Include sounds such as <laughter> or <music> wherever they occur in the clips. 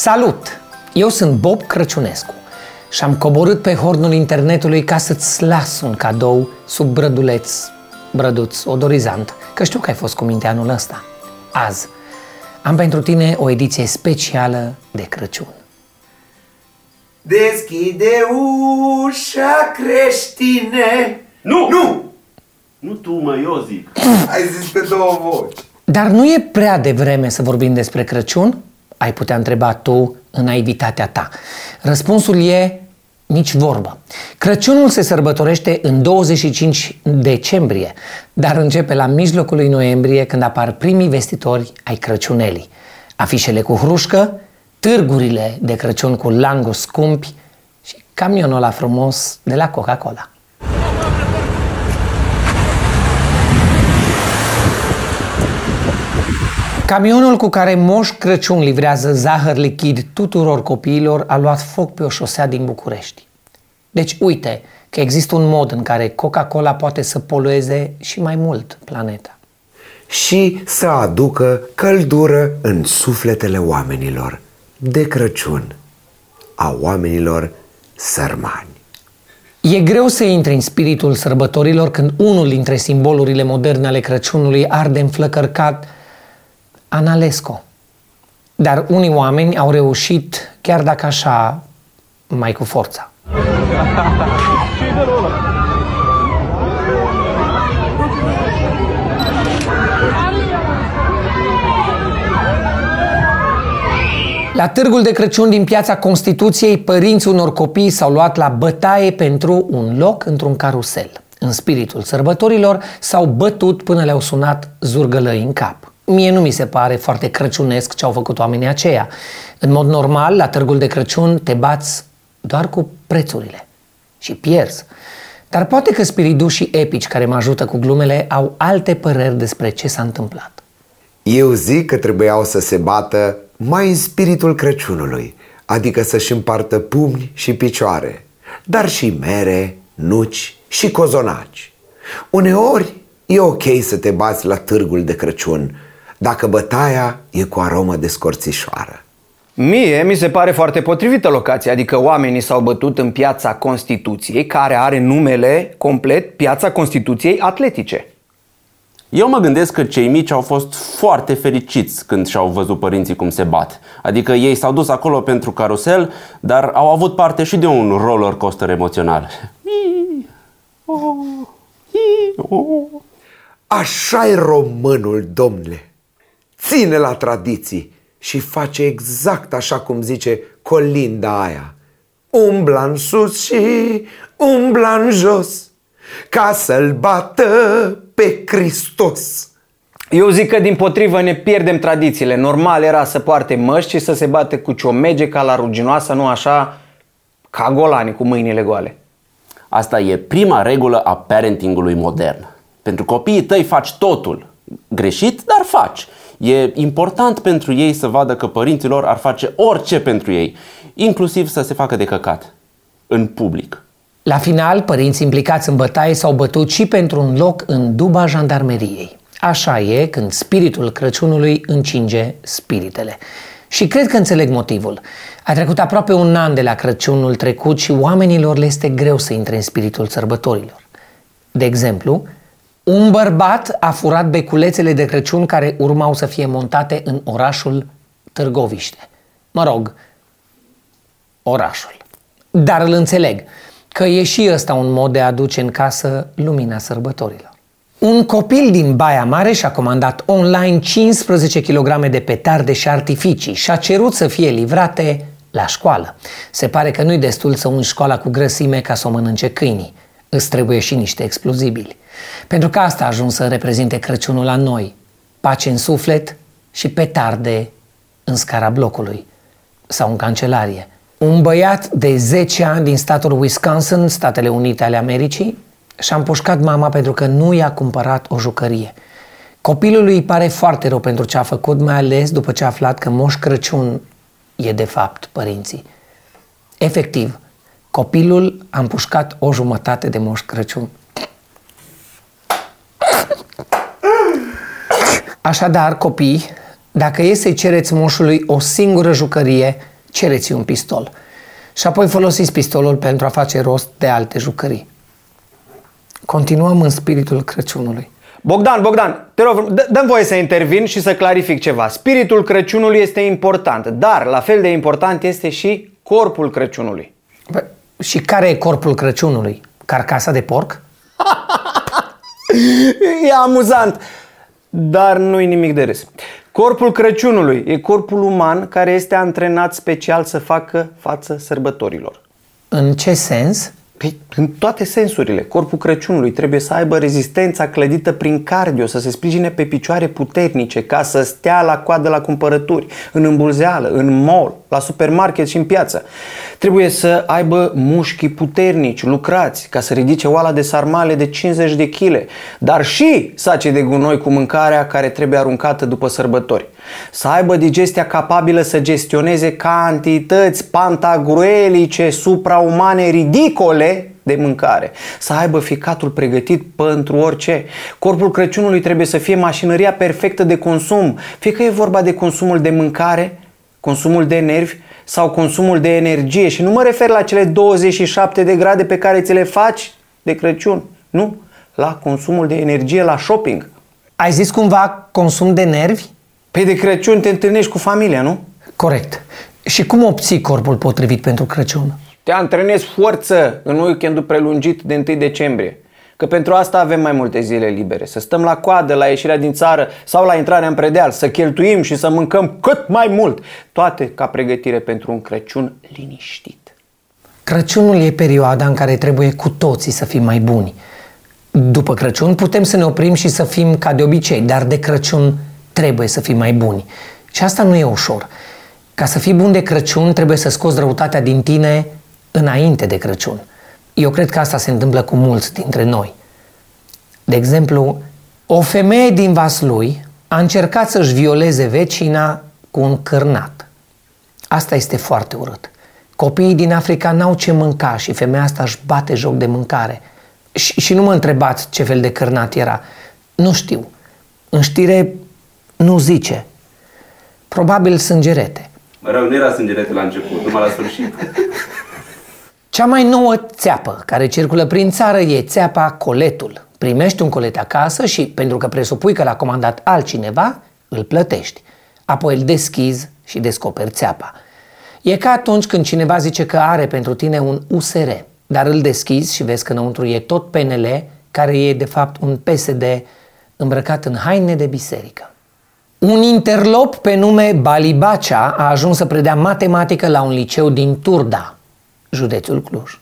Salut! Eu sunt Bob Crăciunescu și am coborât pe hornul internetului ca să-ți las un cadou sub brăduleț, brăduț odorizant, că știu că ai fost cu minte anul ăsta. Azi am pentru tine o ediție specială de Crăciun. Deschide ușa creștine Nu! Nu! Nu tu, mă, eu zic. Ai zis pe două voci Dar nu e prea devreme să vorbim despre Crăciun? Ai putea întreba tu în naivitatea ta. Răspunsul e nici vorbă. Crăciunul se sărbătorește în 25 decembrie, dar începe la mijlocul lui noiembrie când apar primii vestitori ai Crăciunelii. Afișele cu hrușcă, târgurile de Crăciun cu languri scumpi și camionul ăla frumos de la Coca-Cola. Camionul cu care Moș Crăciun livrează zahăr lichid tuturor copiilor a luat foc pe o șosea din București. Deci uite că există un mod în care Coca-Cola poate să polueze și mai mult planeta. Și să aducă căldură în sufletele oamenilor De Crăciun A oamenilor sărmani E greu să intri în spiritul sărbătorilor când unul dintre simbolurile moderne ale Crăciunului arde înflăcărcat Analesco. Dar unii oameni au reușit, chiar dacă așa, mai cu forța. La târgul de Crăciun din piața Constituției, părinții unor copii s-au luat la bătaie pentru un loc într-un carusel. În spiritul sărbătorilor s-au bătut până le-au sunat zurgălăi în cap. Mie nu mi se pare foarte crăciunesc ce au făcut oamenii aceia. În mod normal, la târgul de Crăciun te bați doar cu prețurile și pierzi. Dar poate că spiridușii epici care mă ajută cu glumele au alte păreri despre ce s-a întâmplat. Eu zic că trebuiau să se bată mai în spiritul Crăciunului Adică să-și împartă pumni și picioare Dar și mere, nuci și cozonaci Uneori e ok să te bați la târgul de Crăciun Dacă bătaia e cu aromă de scorțișoară Mie mi se pare foarte potrivită locația, adică oamenii s-au bătut în piața Constituției, care are numele complet Piața Constituției Atletice. Eu mă gândesc că cei mici au fost foarte fericiți când și-au văzut părinții cum se bat. Adică ei s-au dus acolo pentru carusel, dar au avut parte și de un roller coaster emoțional. așa e românul, domnule Ține la tradiții și face exact așa cum zice colinda aia Umbla în sus și umbla în jos Ca să-l bată pe Hristos Eu zic că din potrivă ne pierdem tradițiile. Normal era să poarte măști și să se bate cu ciomege ca la ruginoasă, nu așa ca golani cu mâinile goale. Asta e prima regulă a parentingului modern. Pentru copiii tăi faci totul. Greșit, dar faci. E important pentru ei să vadă că părinții lor ar face orice pentru ei, inclusiv să se facă de căcat. În public. La final, părinții implicați în bătaie s-au bătut și pentru un loc în duba jandarmeriei. Așa e când spiritul Crăciunului încinge spiritele. Și cred că înțeleg motivul. A trecut aproape un an de la Crăciunul trecut și oamenilor le este greu să intre în spiritul sărbătorilor. De exemplu, un bărbat a furat beculețele de Crăciun care urmau să fie montate în orașul Târgoviște. Mă rog, orașul. Dar îl înțeleg că e și ăsta un mod de a aduce în casă lumina sărbătorilor. Un copil din Baia Mare și-a comandat online 15 kg de petarde și artificii și a cerut să fie livrate la școală. Se pare că nu-i destul să ungi școala cu grăsime ca să o mănânce câinii. Îți trebuie și niște explozibili. Pentru că asta a ajuns să reprezinte Crăciunul la noi. Pace în suflet și petarde în scara blocului sau în cancelarie. Un băiat de 10 ani din statul Wisconsin, Statele Unite ale Americii, și-a împușcat mama pentru că nu i-a cumpărat o jucărie. Copilului îi pare foarte rău pentru ce a făcut, mai ales după ce a aflat că Moș Crăciun e de fapt părinții. Efectiv, copilul a împușcat o jumătate de Moș Crăciun. Așadar, copii, Dacă e să-i cereți moșului o singură jucărie, cereți un pistol. Și apoi folosiți pistolul pentru a face rost de alte jucării. Continuăm în spiritul Crăciunului. Bogdan, Bogdan, te rog, dă- dă-mi voie să intervin și să clarific ceva. Spiritul Crăciunului este important, dar la fel de important este și corpul Crăciunului. Bă, Și care e corpul Crăciunului? Carcasa de porc? <laughs> E amuzant, dar nu-i nimic de râs. Corpul Crăciunului e corpul uman care este antrenat special să facă față sărbătorilor. În ce sens? Păi, în toate sensurile, corpul Crăciunului trebuie să aibă rezistența clădită prin cardio, să se sprijine pe picioare puternice, ca să stea la coadă la cumpărături, în îmbulzeală, în mall, la supermarket și în piață. Trebuie să aibă mușchi puternici, lucrați, ca să ridice oala de sarmale de 50 de kg, dar și sace de gunoi cu mâncarea care trebuie aruncată după sărbători. Să aibă digestia capabilă să gestioneze cantități pantagruelice supraumane ridicole de mâncare, să aibă ficatul pregătit pentru orice. Corpul Crăciunului trebuie să fie mașinăria perfectă de consum, fie că e vorba de consumul de mâncare, consumul de nervi sau consumul de energie și nu mă refer la cele 27 de grade pe care ți le faci de Crăciun, nu, la consumul de energie la shopping. Ai zis cumva consum de nervi? Pe de Crăciun te întâlnești cu familia, nu? Corect. Și cum obții corpul potrivit pentru Crăciun? Te antrenezi forță în weekendul prelungit de 1 decembrie. Că pentru asta avem mai multe zile libere. Să stăm la coadă la ieșirea din țară sau la intrarea în predeal, să cheltuim și să mâncăm cât mai mult. Toate ca pregătire pentru un Crăciun liniștit. Crăciunul e perioada în care trebuie cu toții să fim mai buni. După Crăciun putem să ne oprim și să fim ca de obicei, dar de Crăciun trebuie să fim mai buni. Și asta nu e ușor. Ca să fii bun de Crăciun trebuie să scoți răutatea din tine înainte de Crăciun. Eu cred că asta se întâmplă cu mulți dintre noi. De exemplu, o femeie din Vaslui a încercat să-și violeze vecina cu un cârnat. Asta este foarte urât. Copiii din Africa n-au ce mânca și femeia asta își bate joc de mâncare. Și, și nu mă întrebați ce fel de cârnat era. Nu știu. În știre nu zice. Probabil sângerete. Mă rău, nu era sângerete la început, numai la sfârșit. <laughs> Cea mai nouă țeapă care circulă prin țară e țeapa coletul. Primești un colet acasă și, pentru că presupui că l-a comandat altcineva, îl plătești. Apoi îl deschizi și descoperi țeapa. E ca atunci când cineva zice că are pentru tine un USR, dar îl deschizi și vezi că înăuntru e tot PNL, care e de fapt un PSD îmbrăcat în haine de biserică. Un interlop pe nume Balibacea a ajuns să predea matematică la un liceu din Turda, județul Cluj.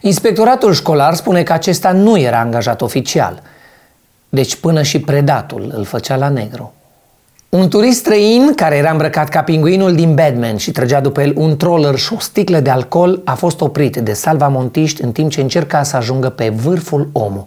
Inspectoratul școlar spune că acesta nu era angajat oficial, deci până și predatul îl făcea la negru. Un turist străin care era îmbrăcat ca pinguinul din Batman și trăgea după el un troller și o sticlă de alcool a fost oprit de salvamontiști în timp ce încerca să ajungă pe vârful omul.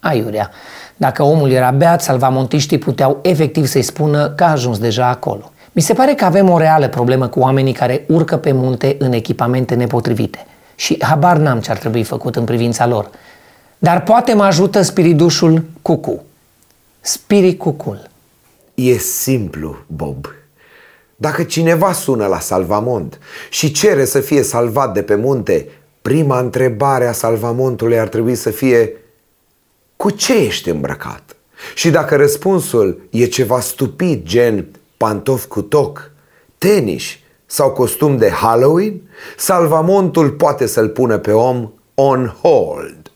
Aiurea, dacă omul era beat, salvamontiștii puteau efectiv să-i spună că a ajuns deja acolo. Mi se pare că avem o reală problemă cu oamenii care urcă pe munte în echipamente nepotrivite și habar n-am ce ar trebui făcut în privința lor. Dar poate mă ajută spiridușul Cucu. Spiricucul. E simplu, Bob. Dacă cineva sună la salvamont și cere să fie salvat de pe munte, prima întrebare a salvamontului ar trebui să fie cu ce ești îmbrăcat? Și dacă răspunsul e ceva stupid, gen pantof cu toc, tenis sau costum de Halloween, salvamontul poate să-l pună pe om on hold.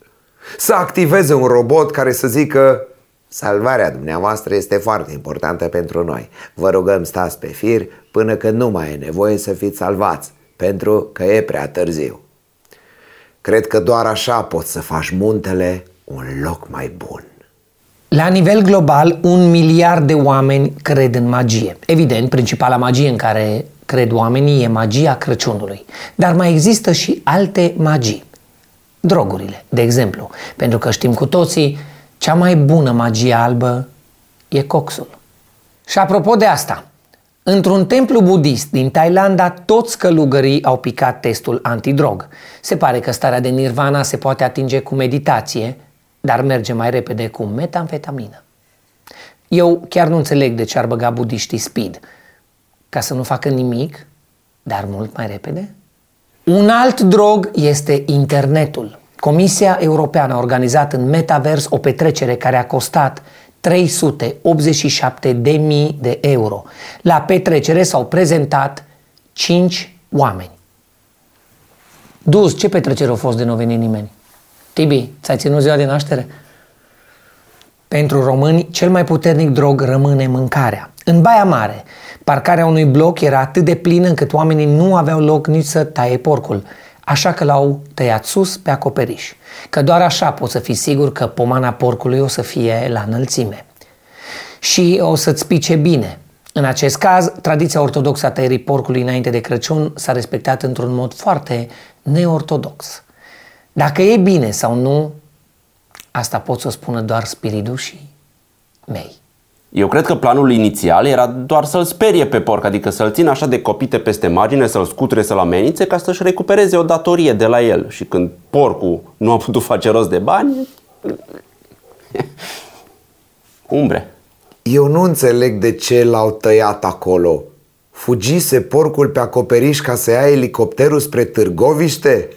Să activeze un robot care să zică Salvarea dumneavoastră este foarte importantă pentru noi. Vă rugăm stați pe fir până când nu mai e nevoie să fiți salvați, pentru că e prea târziu. Cred că doar așa poți să faci muntele un loc mai bun. La nivel global, un miliard de oameni cred în magie. Evident, principala magie în care cred oamenii e magia Crăciunului. Dar mai există și alte magii. Drogurile, de exemplu, pentru că știm cu toții, cea mai bună magie albă e coxul. Și apropo de asta, într-un templu budist din Thailanda, toți călugării au picat testul antidrog. Se pare că starea de nirvana se poate atinge cu meditație, dar merge mai repede cu metamfetamină. Eu chiar nu înțeleg de ce ar băga budiștii speed. Ca să nu facă nimic, dar mult mai repede? Un alt drog este internetul. Comisia Europeană a organizat în Metavers o petrecere care a costat 387 de mii de euro. La petrecere s-au prezentat 5 oameni. Dus, ce petrecere a fost de nu veni nimeni? Tibi, ți-ai ținut ziua de naștere? Pentru români, cel mai puternic drog rămâne mâncarea. În Baia Mare, parcarea unui bloc era atât de plină încât oamenii nu aveau loc nici să taie porcul, așa că l-au tăiat sus pe acoperiș. Că doar așa poți să fii sigur că pomana porcului o să fie la înălțime. Și o să-ți pice bine. În acest caz, tradiția ortodoxă a tăierii porcului înainte de Crăciun s-a respectat într-un mod foarte neortodox. Dacă e bine sau nu, asta pot să o spună doar spiridușii mei. Eu cred că planul inițial era doar să-l sperie pe porc, adică să-l țină așa de copite peste margine, să-l scuture, să-l amenințe ca să-și recupereze o datorie de la el. Și când porcul nu a putut face rost de bani, <laughs> umbre. Eu nu înțeleg de ce l-au tăiat acolo. Fugise porcul pe acoperiș ca să ia elicopterul spre Târgoviște?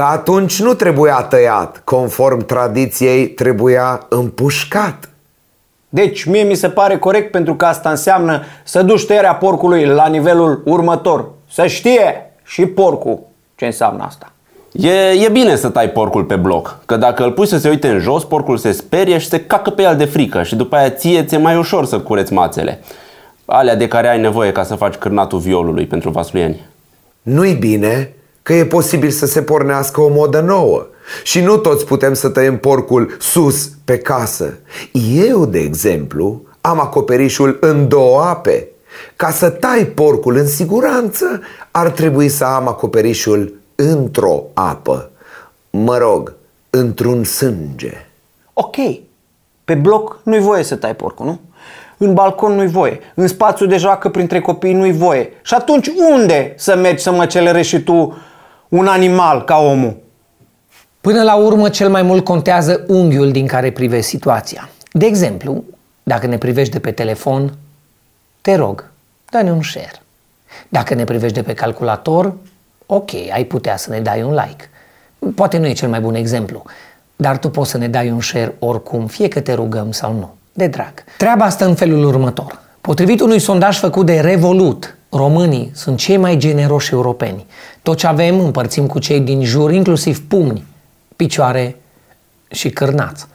Că atunci nu trebuia tăiat, conform tradiției trebuia împușcat. Deci mie mi se pare corect pentru că asta înseamnă să duci tăierea porcului la nivelul următor. Să știe și porcul ce înseamnă asta. E, e bine să tai porcul pe bloc, că dacă îl pui să se uite în jos, porcul se sperie și se cacă pe el de frică și după aia ție ți-e mai ușor să cureți mațele. Alea de care ai nevoie ca să faci cârnatul violului pentru vasluieni. Nu-i bine că e posibil să se pornească o modă nouă și nu toți putem să tăiem porcul sus pe casă. Eu, de exemplu, am acoperișul în două ape. Ca să tai porcul în siguranță, ar trebui să am acoperișul într-o apă. Mă rog, într-un sânge. Ok, pe bloc nu-i voie să tai porcul, nu? În balcon nu-i voie, în spațiu de joacă printre copii nu-i voie. Și atunci unde să mergi să măcelerești și tu un animal ca omul? Până la urmă, cel mai mult contează unghiul din care privești situația. De exemplu, dacă ne privești de pe telefon, te rog, dă-ne un share. Dacă ne privești de pe calculator, ok, ai putea să ne dai un like. Poate nu e cel mai bun exemplu, dar tu poți să ne dai un share oricum, fie că te rugăm sau nu, de drag. Treaba asta în felul următor. Potrivit unui sondaj făcut de Revolut, românii sunt cei mai generoși europeni. Tot ce avem împărțim cu cei din jur, inclusiv pumni, picioare și cârnați.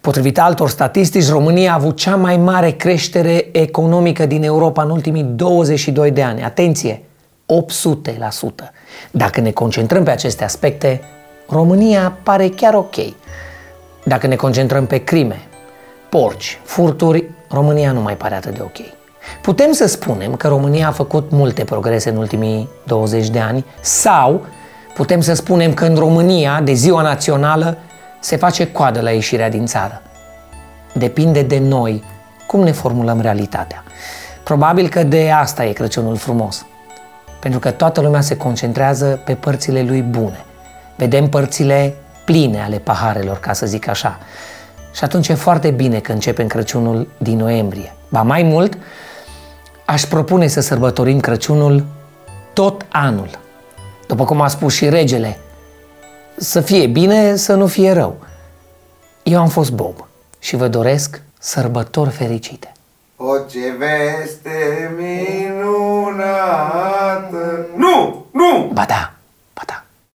Potrivit altor statistici, România a avut cea mai mare creștere economică din Europa în ultimii 22 de ani. Atenție! 800%. Dacă ne concentrăm pe aceste aspecte, România pare chiar ok. Dacă ne concentrăm pe crime, porci, furturi, România nu mai pare atât de ok. Putem să spunem că România a făcut multe progrese în ultimii 20 de ani sau putem să spunem că în România, de ziua națională, se face coadă la ieșirea din țară. Depinde de noi cum ne formulăm realitatea. Probabil că de asta e Crăciunul frumos. Pentru că toată lumea se concentrează pe părțile lui bune. Vedem părțile pline ale paharelor, ca să zic așa. Și atunci e foarte bine că începem Crăciunul din noiembrie. Ba mai mult, aș propune să sărbătorim Crăciunul tot anul. După cum a spus și regele, să fie bine, să nu fie rău. Eu am fost Bob și vă doresc sărbători fericite. O ce veste minunată! Nu! Nu! Ba da!